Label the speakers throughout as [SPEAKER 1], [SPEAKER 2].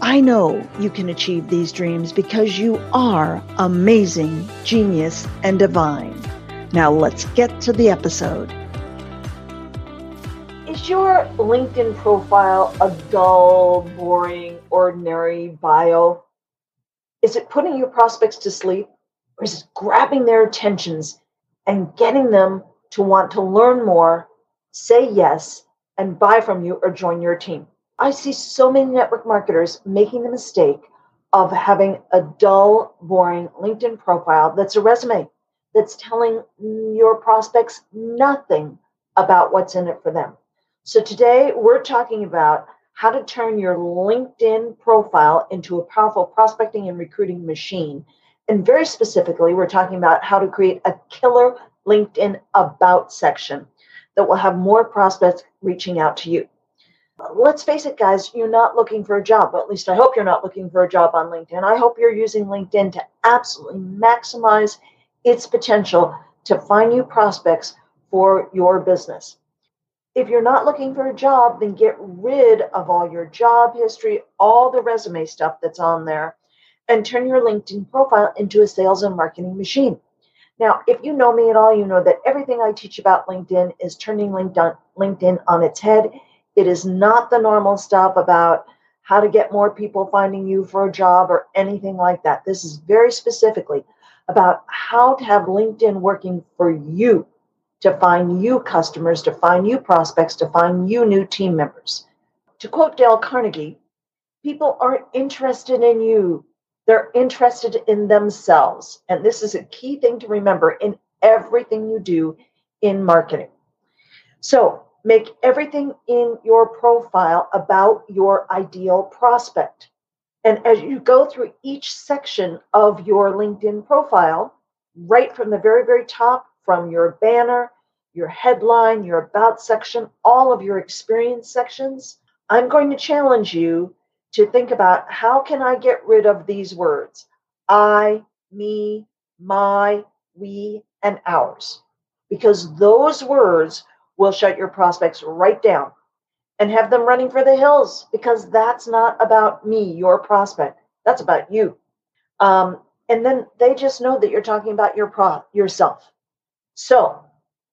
[SPEAKER 1] I know you can achieve these dreams because you are amazing, genius, and divine. Now let's get to the episode. Is your LinkedIn profile a dull, boring, ordinary bio? Is it putting your prospects to sleep? Or is it grabbing their attentions and getting them to want to learn more, say yes, and buy from you or join your team? I see so many network marketers making the mistake of having a dull, boring LinkedIn profile that's a resume that's telling your prospects nothing about what's in it for them. So today we're talking about how to turn your LinkedIn profile into a powerful prospecting and recruiting machine. And very specifically, we're talking about how to create a killer LinkedIn about section that will have more prospects reaching out to you let's face it, guys, you're not looking for a job. At least I hope you're not looking for a job on LinkedIn. I hope you're using LinkedIn to absolutely maximize its potential to find new prospects for your business. If you're not looking for a job, then get rid of all your job history, all the resume stuff that's on there, and turn your LinkedIn profile into a sales and marketing machine. Now, if you know me at all, you know that everything I teach about LinkedIn is turning LinkedIn on its head it is not the normal stuff about how to get more people finding you for a job or anything like that. This is very specifically about how to have LinkedIn working for you to find you customers, to find you prospects, to find you new team members. To quote Dale Carnegie, people aren't interested in you, they're interested in themselves. And this is a key thing to remember in everything you do in marketing. So, Make everything in your profile about your ideal prospect. And as you go through each section of your LinkedIn profile, right from the very, very top, from your banner, your headline, your about section, all of your experience sections, I'm going to challenge you to think about how can I get rid of these words? I, me, my, we, and ours. Because those words will shut your prospects right down and have them running for the hills because that's not about me, your prospect. That's about you. Um, and then they just know that you're talking about your pro yourself. So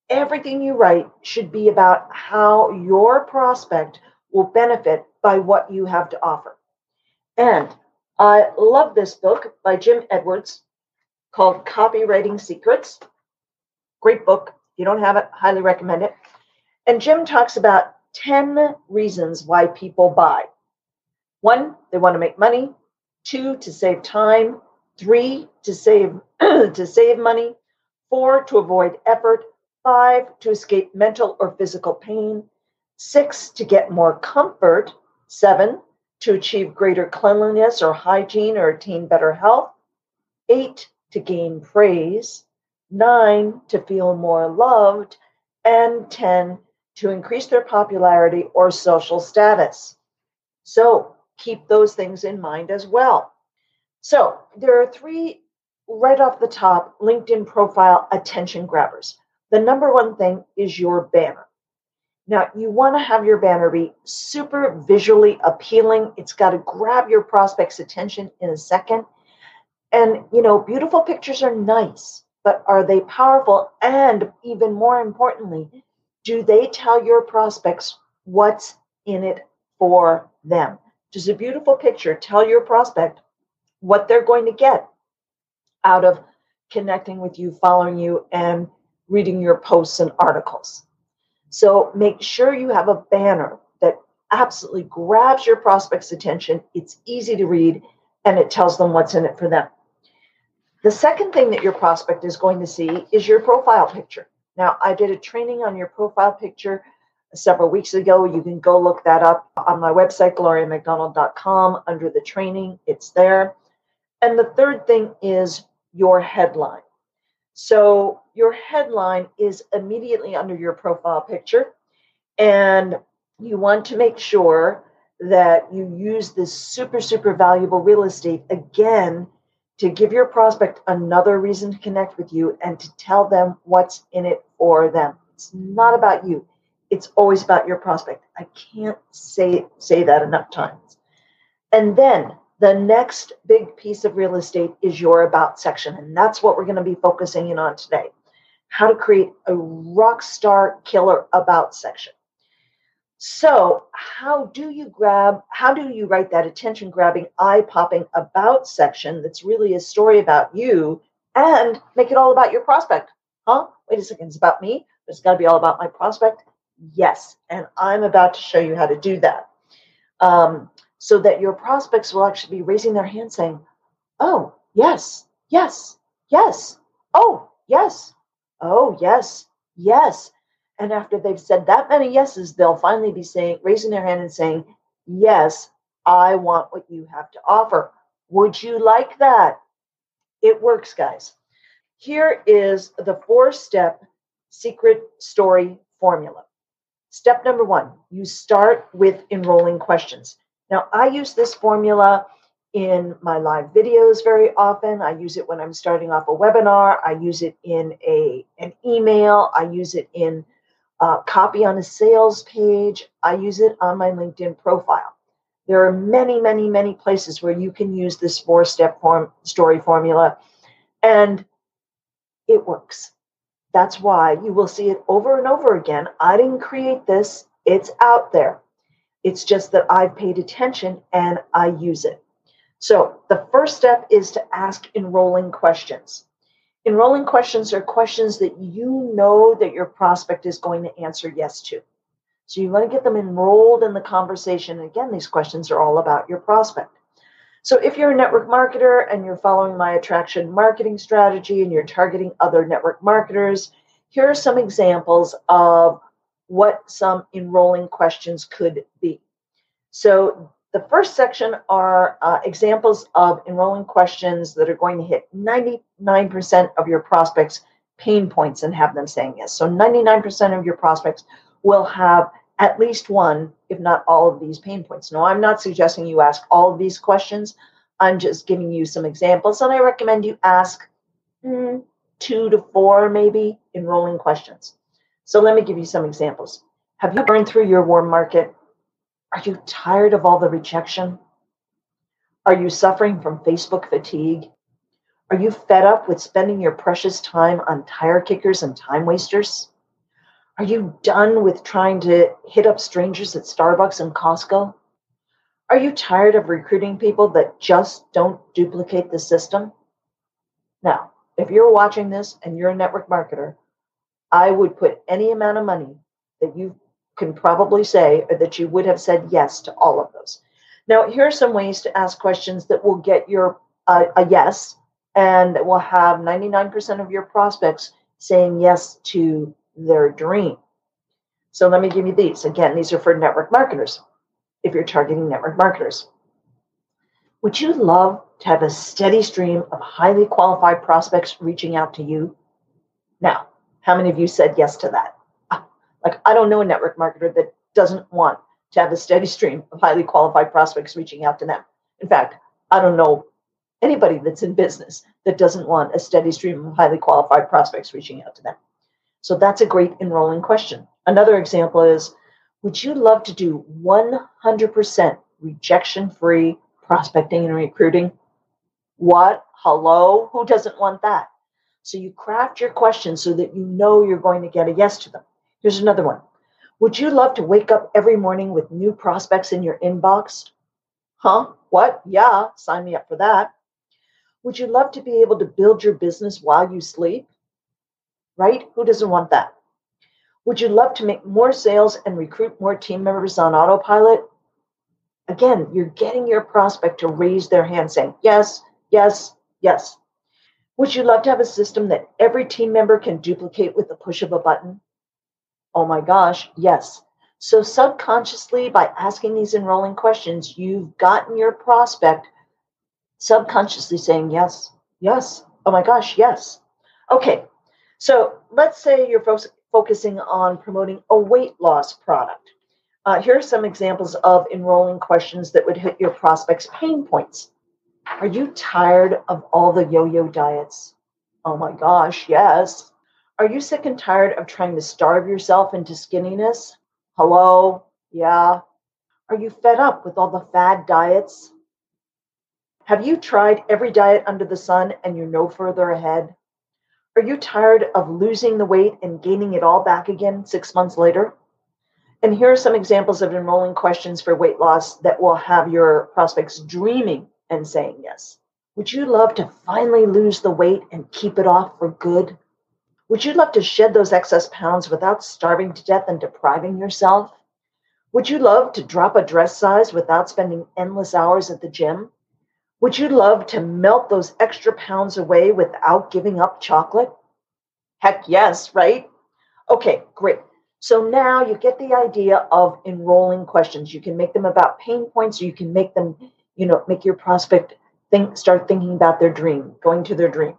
[SPEAKER 1] everything you write should be about how your prospect will benefit by what you have to offer. And I love this book by Jim Edwards called Copywriting Secrets. Great book. If you don't have it, highly recommend it. And Jim talks about 10 reasons why people buy. One, they want to make money. Two, to save time. Three, to save to save money. Four, to avoid effort. Five, to escape mental or physical pain. Six, to get more comfort. Seven, to achieve greater cleanliness or hygiene or attain better health. Eight, to gain praise. Nine, to feel more loved. And 10, to increase their popularity or social status. So keep those things in mind as well. So there are three right off the top LinkedIn profile attention grabbers. The number one thing is your banner. Now, you want to have your banner be super visually appealing. It's got to grab your prospect's attention in a second. And, you know, beautiful pictures are nice, but are they powerful? And even more importantly, do they tell your prospects what's in it for them? is a beautiful picture. Tell your prospect what they're going to get out of connecting with you, following you, and reading your posts and articles. So make sure you have a banner that absolutely grabs your prospect's attention. It's easy to read and it tells them what's in it for them. The second thing that your prospect is going to see is your profile picture. Now, I did a training on your profile picture several weeks ago. You can go look that up on my website, gloriamcdonald.com, under the training. It's there. And the third thing is your headline. So your headline is immediately under your profile picture. And you want to make sure that you use this super, super valuable real estate again to give your prospect another reason to connect with you and to tell them what's in it for them. It's not about you. It's always about your prospect. I can't say say that enough times. And then the next big piece of real estate is your about section. And that's what we're going to be focusing in on today how to create a rock star killer about section. So, how do you grab, how do you write that attention grabbing, eye popping about section that's really a story about you and make it all about your prospect? Huh? Wait a second, it's about me, but it's got to be all about my prospect? Yes. And I'm about to show you how to do that. Um, so that your prospects will actually be raising their hand saying, Oh, yes, yes, yes, oh, yes, oh, yes, yes. And after they've said that many yeses, they'll finally be saying, raising their hand and saying, Yes, I want what you have to offer. Would you like that? It works, guys. Here is the four step secret story formula. Step number one you start with enrolling questions. Now, I use this formula in my live videos very often. I use it when I'm starting off a webinar. I use it in a an email. I use it in uh, copy on a sales page. I use it on my LinkedIn profile. There are many, many, many places where you can use this four-step form story formula, and it works. That's why you will see it over and over again. I didn't create this; it's out there. It's just that I've paid attention and I use it. So the first step is to ask enrolling questions. Enrolling questions are questions that you know that your prospect is going to answer yes to. So you want to get them enrolled in the conversation. And again, these questions are all about your prospect. So if you're a network marketer and you're following my attraction marketing strategy and you're targeting other network marketers, here are some examples of what some enrolling questions could be. So the first section are uh, examples of enrolling questions that are going to hit 99% of your prospects' pain points and have them saying yes. So 99% of your prospects will have at least one, if not all of these pain points. Now, I'm not suggesting you ask all of these questions. I'm just giving you some examples, and I recommend you ask mm, two to four, maybe, enrolling questions. So let me give you some examples. Have you burned through your warm market? Are you tired of all the rejection? Are you suffering from Facebook fatigue? Are you fed up with spending your precious time on tire kickers and time wasters? Are you done with trying to hit up strangers at Starbucks and Costco? Are you tired of recruiting people that just don't duplicate the system? Now, if you're watching this and you're a network marketer, I would put any amount of money that you can probably say that you would have said yes to all of those. Now, here are some ways to ask questions that will get your uh, a yes and that will have 99% of your prospects saying yes to their dream. So let me give you these. Again, these are for network marketers. If you're targeting network marketers, would you love to have a steady stream of highly qualified prospects reaching out to you? Now, how many of you said yes to that? Like, I don't know a network marketer that doesn't want to have a steady stream of highly qualified prospects reaching out to them. In fact, I don't know anybody that's in business that doesn't want a steady stream of highly qualified prospects reaching out to them. So that's a great enrolling question. Another example is Would you love to do 100% rejection free prospecting and recruiting? What? Hello? Who doesn't want that? So you craft your questions so that you know you're going to get a yes to them. Here's another one. Would you love to wake up every morning with new prospects in your inbox? Huh? What? Yeah, sign me up for that. Would you love to be able to build your business while you sleep? Right? Who doesn't want that? Would you love to make more sales and recruit more team members on autopilot? Again, you're getting your prospect to raise their hand saying, yes, yes, yes. Would you love to have a system that every team member can duplicate with the push of a button? Oh my gosh, yes. So, subconsciously, by asking these enrolling questions, you've gotten your prospect subconsciously saying, yes, yes, oh my gosh, yes. Okay, so let's say you're fo- focusing on promoting a weight loss product. Uh, here are some examples of enrolling questions that would hit your prospects' pain points. Are you tired of all the yo yo diets? Oh my gosh, yes. Are you sick and tired of trying to starve yourself into skinniness? Hello? Yeah. Are you fed up with all the fad diets? Have you tried every diet under the sun and you're no further ahead? Are you tired of losing the weight and gaining it all back again six months later? And here are some examples of enrolling questions for weight loss that will have your prospects dreaming and saying yes. Would you love to finally lose the weight and keep it off for good? Would you love to shed those excess pounds without starving to death and depriving yourself? Would you love to drop a dress size without spending endless hours at the gym? Would you love to melt those extra pounds away without giving up chocolate? Heck yes, right? Okay, great. So now you get the idea of enrolling questions. You can make them about pain points, you can make them, you know, make your prospect think, start thinking about their dream, going to their dream.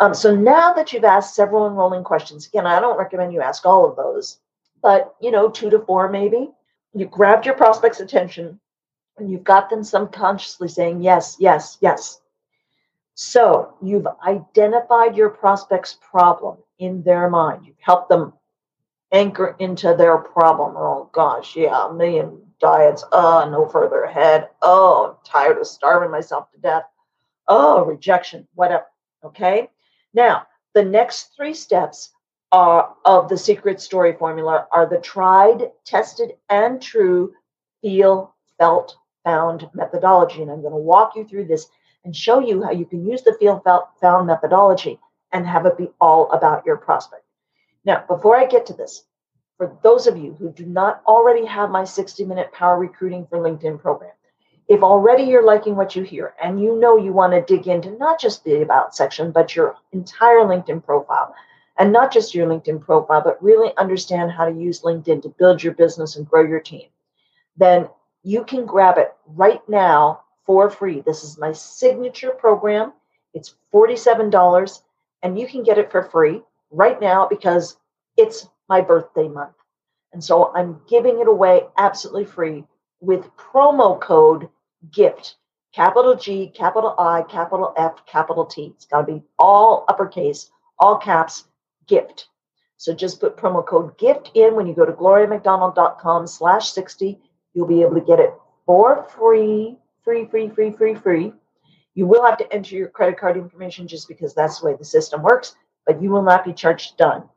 [SPEAKER 1] Um, so now that you've asked several enrolling questions, again, I don't recommend you ask all of those, but you know, two to four maybe. You grabbed your prospect's attention and you've got them subconsciously saying yes, yes, yes. So you've identified your prospect's problem in their mind. You've helped them anchor into their problem. Oh gosh, yeah, a million diets. Oh, no further ahead. Oh, I'm tired of starving myself to death. Oh, rejection, whatever. Okay. Now, the next three steps are of the secret story formula are the tried, tested, and true feel, felt, found methodology. And I'm going to walk you through this and show you how you can use the feel, felt, found methodology and have it be all about your prospect. Now, before I get to this, for those of you who do not already have my 60 minute power recruiting for LinkedIn program, if already you're liking what you hear and you know you want to dig into not just the about section, but your entire LinkedIn profile, and not just your LinkedIn profile, but really understand how to use LinkedIn to build your business and grow your team, then you can grab it right now for free. This is my signature program. It's $47 and you can get it for free right now because it's my birthday month. And so I'm giving it away absolutely free with promo code GIFT, capital G, capital I, capital F, capital T. It's got to be all uppercase, all caps, GIFT. So just put promo code GIFT in when you go to gloriamcdonald.com slash 60. You'll be able to get it for free, free, free, free, free, free. You will have to enter your credit card information just because that's the way the system works, but you will not be charged done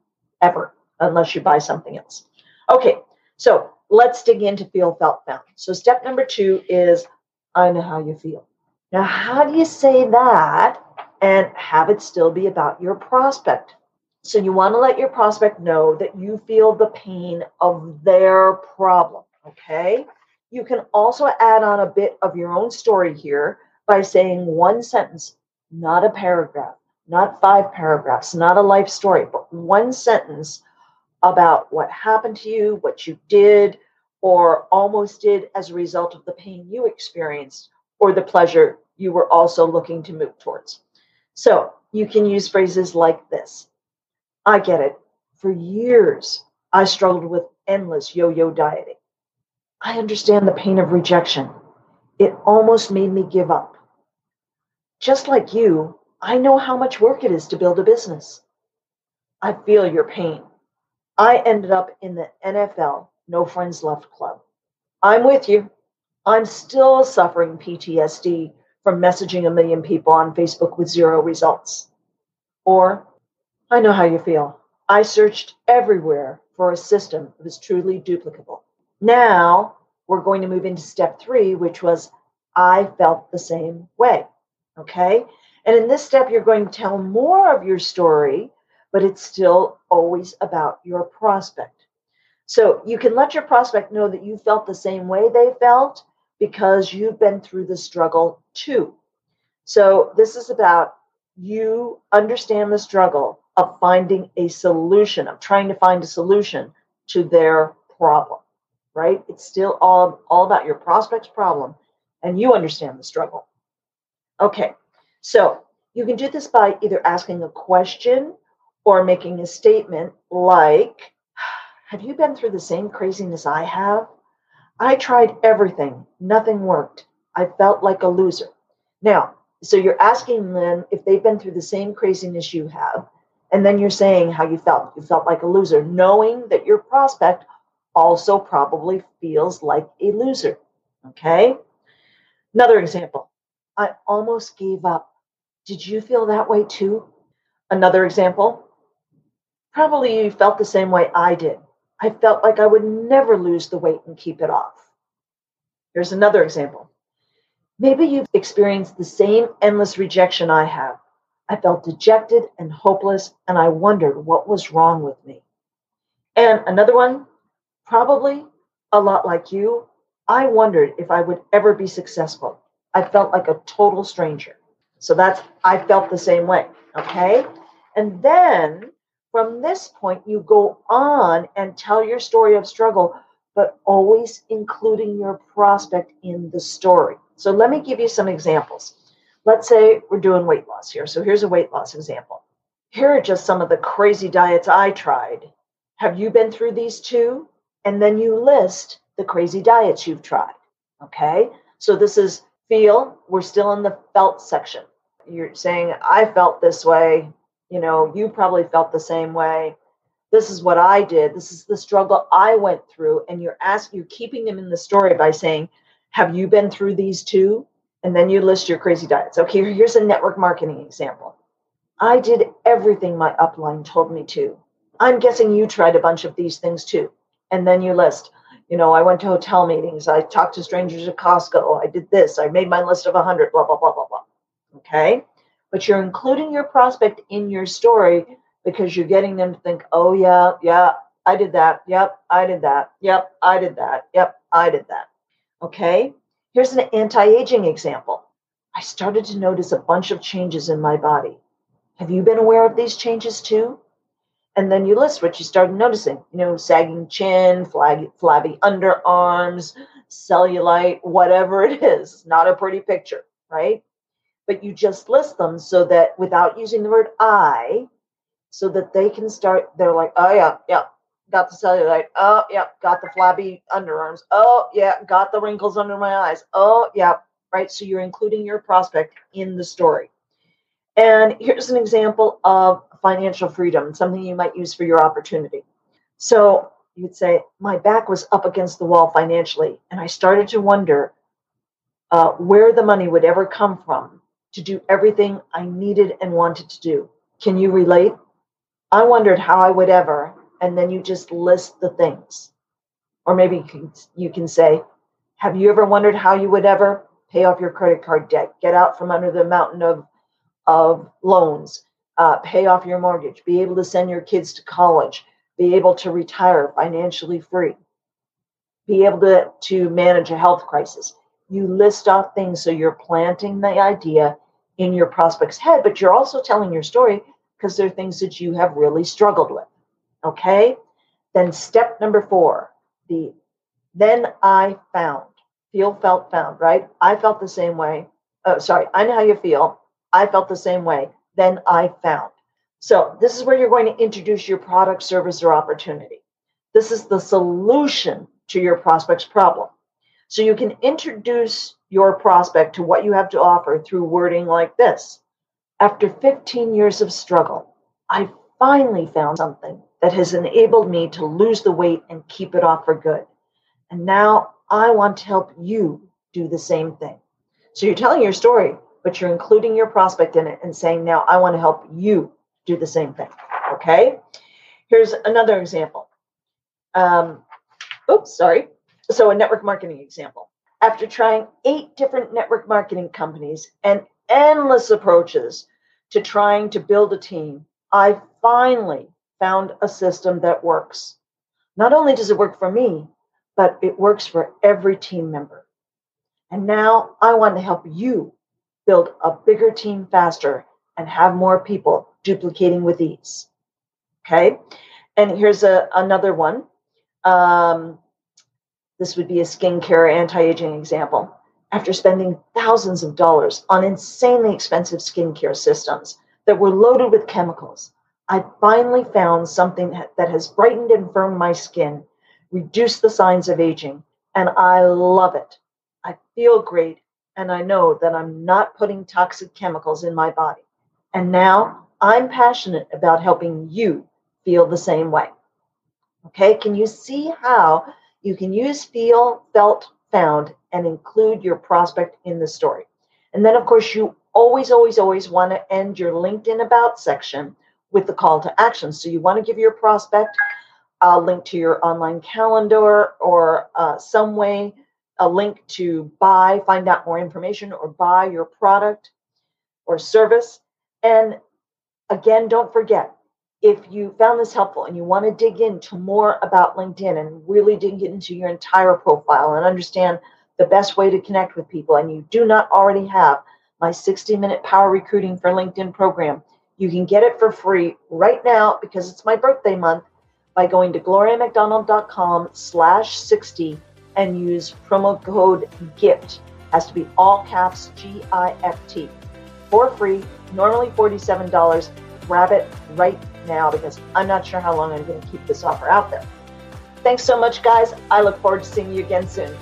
[SPEAKER 1] ever unless you buy something else. Okay, so let's dig into feel, felt, found. So step number two is I know how you feel. Now, how do you say that and have it still be about your prospect? So you want to let your prospect know that you feel the pain of their problem. Okay. You can also add on a bit of your own story here by saying one sentence, not a paragraph, not five paragraphs, not a life story, but one sentence about what happened to you, what you did or almost did as a result of the pain you experienced or the pleasure you were also looking to move towards. So you can use phrases like this I get it. For years, I struggled with endless yo yo dieting. I understand the pain of rejection. It almost made me give up. Just like you, I know how much work it is to build a business. I feel your pain. I ended up in the NFL No Friends Left Club. I'm with you. I'm still suffering PTSD from messaging a million people on Facebook with zero results. Or, I know how you feel. I searched everywhere for a system that was truly duplicable. Now we're going to move into step three, which was I felt the same way. Okay. And in this step, you're going to tell more of your story, but it's still always about your prospect. So you can let your prospect know that you felt the same way they felt because you've been through the struggle too. So this is about you understand the struggle of finding a solution, of trying to find a solution to their problem, right? It's still all, all about your prospect's problem, and you understand the struggle. Okay, so you can do this by either asking a question or making a statement like, Have you been through the same craziness I have? I tried everything, nothing worked. I felt like a loser. Now, so you're asking them if they've been through the same craziness you have, and then you're saying how you felt. You felt like a loser, knowing that your prospect also probably feels like a loser. Okay? Another example I almost gave up. Did you feel that way too? Another example probably you felt the same way I did. I felt like I would never lose the weight and keep it off. Here's another example. Maybe you've experienced the same endless rejection I have. I felt dejected and hopeless, and I wondered what was wrong with me. And another one, probably a lot like you, I wondered if I would ever be successful. I felt like a total stranger. So that's, I felt the same way. Okay. And then from this point, you go on and tell your story of struggle, but always including your prospect in the story. So let me give you some examples. Let's say we're doing weight loss here. So here's a weight loss example. Here are just some of the crazy diets I tried. Have you been through these too? And then you list the crazy diets you've tried. Okay. So this is feel. We're still in the felt section. You're saying, I felt this way. You know, you probably felt the same way. This is what I did. This is the struggle I went through. And you're asking, you're keeping them in the story by saying, Have you been through these too? And then you list your crazy diets. Okay, here's a network marketing example. I did everything my upline told me to. I'm guessing you tried a bunch of these things too. And then you list, you know, I went to hotel meetings, I talked to strangers at Costco, I did this, I made my list of 100, blah, blah, blah, blah, blah. Okay. But you're including your prospect in your story because you're getting them to think, oh, yeah, yeah, I did that. Yep, I did that. Yep, I did that. Yep, I did that. Okay. Here's an anti aging example. I started to notice a bunch of changes in my body. Have you been aware of these changes too? And then you list what you started noticing, you know, sagging chin, flabby, flabby underarms, cellulite, whatever it is. Not a pretty picture, right? But you just list them so that without using the word I, so that they can start, they're like, oh, yeah, yeah, got the cellulite. Oh, yeah, got the flabby underarms. Oh, yeah, got the wrinkles under my eyes. Oh, yeah, right. So you're including your prospect in the story. And here's an example of financial freedom, something you might use for your opportunity. So you'd say, My back was up against the wall financially, and I started to wonder uh, where the money would ever come from to do everything I needed and wanted to do. Can you relate? I wondered how I would ever, and then you just list the things. Or maybe you can, you can say, Have you ever wondered how you would ever pay off your credit card debt, get out from under the mountain of of loans, uh, pay off your mortgage, be able to send your kids to college, be able to retire financially free, be able to, to manage a health crisis. You list off things so you're planting the idea in your prospect's head, but you're also telling your story because they're things that you have really struggled with. Okay? Then step number four, the then I found. Feel, felt, found, right? I felt the same way. Oh, sorry, I know how you feel. I felt the same way. Then I found. So, this is where you're going to introduce your product, service, or opportunity. This is the solution to your prospect's problem. So, you can introduce your prospect to what you have to offer through wording like this After 15 years of struggle, I finally found something that has enabled me to lose the weight and keep it off for good. And now I want to help you do the same thing. So, you're telling your story but you're including your prospect in it and saying, now I want to help you do the same thing. Okay. Here's another example. Um, oops, sorry. So, a network marketing example. After trying eight different network marketing companies and endless approaches to trying to build a team, I finally found a system that works. Not only does it work for me, but it works for every team member. And now I want to help you build a bigger team faster and have more people duplicating with ease. Okay. And here's a, another one. Um, this would be a skincare anti aging example. After spending thousands of dollars on insanely expensive skincare systems that were loaded with chemicals, I finally found something that has brightened and firmed my skin, reduced the signs of aging, and I love it. I feel great, and I know that I'm not putting toxic chemicals in my body. And now I'm passionate about helping you feel the same way. Okay, can you see how you can use feel, felt, found, and include your prospect in the story? And then, of course, you always, always, always want to end your LinkedIn About section with the call to action. So you want to give your prospect a link to your online calendar or uh, some way, a link to buy, find out more information, or buy your product or service. And again, don't forget if you found this helpful and you want to dig into more about LinkedIn and really dig into your entire profile and understand the best way to connect with people, and you do not already have my 60 minute power recruiting for LinkedIn program, you can get it for free right now because it's my birthday month by going to gloriamcdonald.com slash 60 and use promo code GIFT. Has to be all caps G-I-F-T for free, normally $47. Grab it right now because I'm not sure how long I'm going to keep this offer out there. Thanks so much, guys. I look forward to seeing you again soon.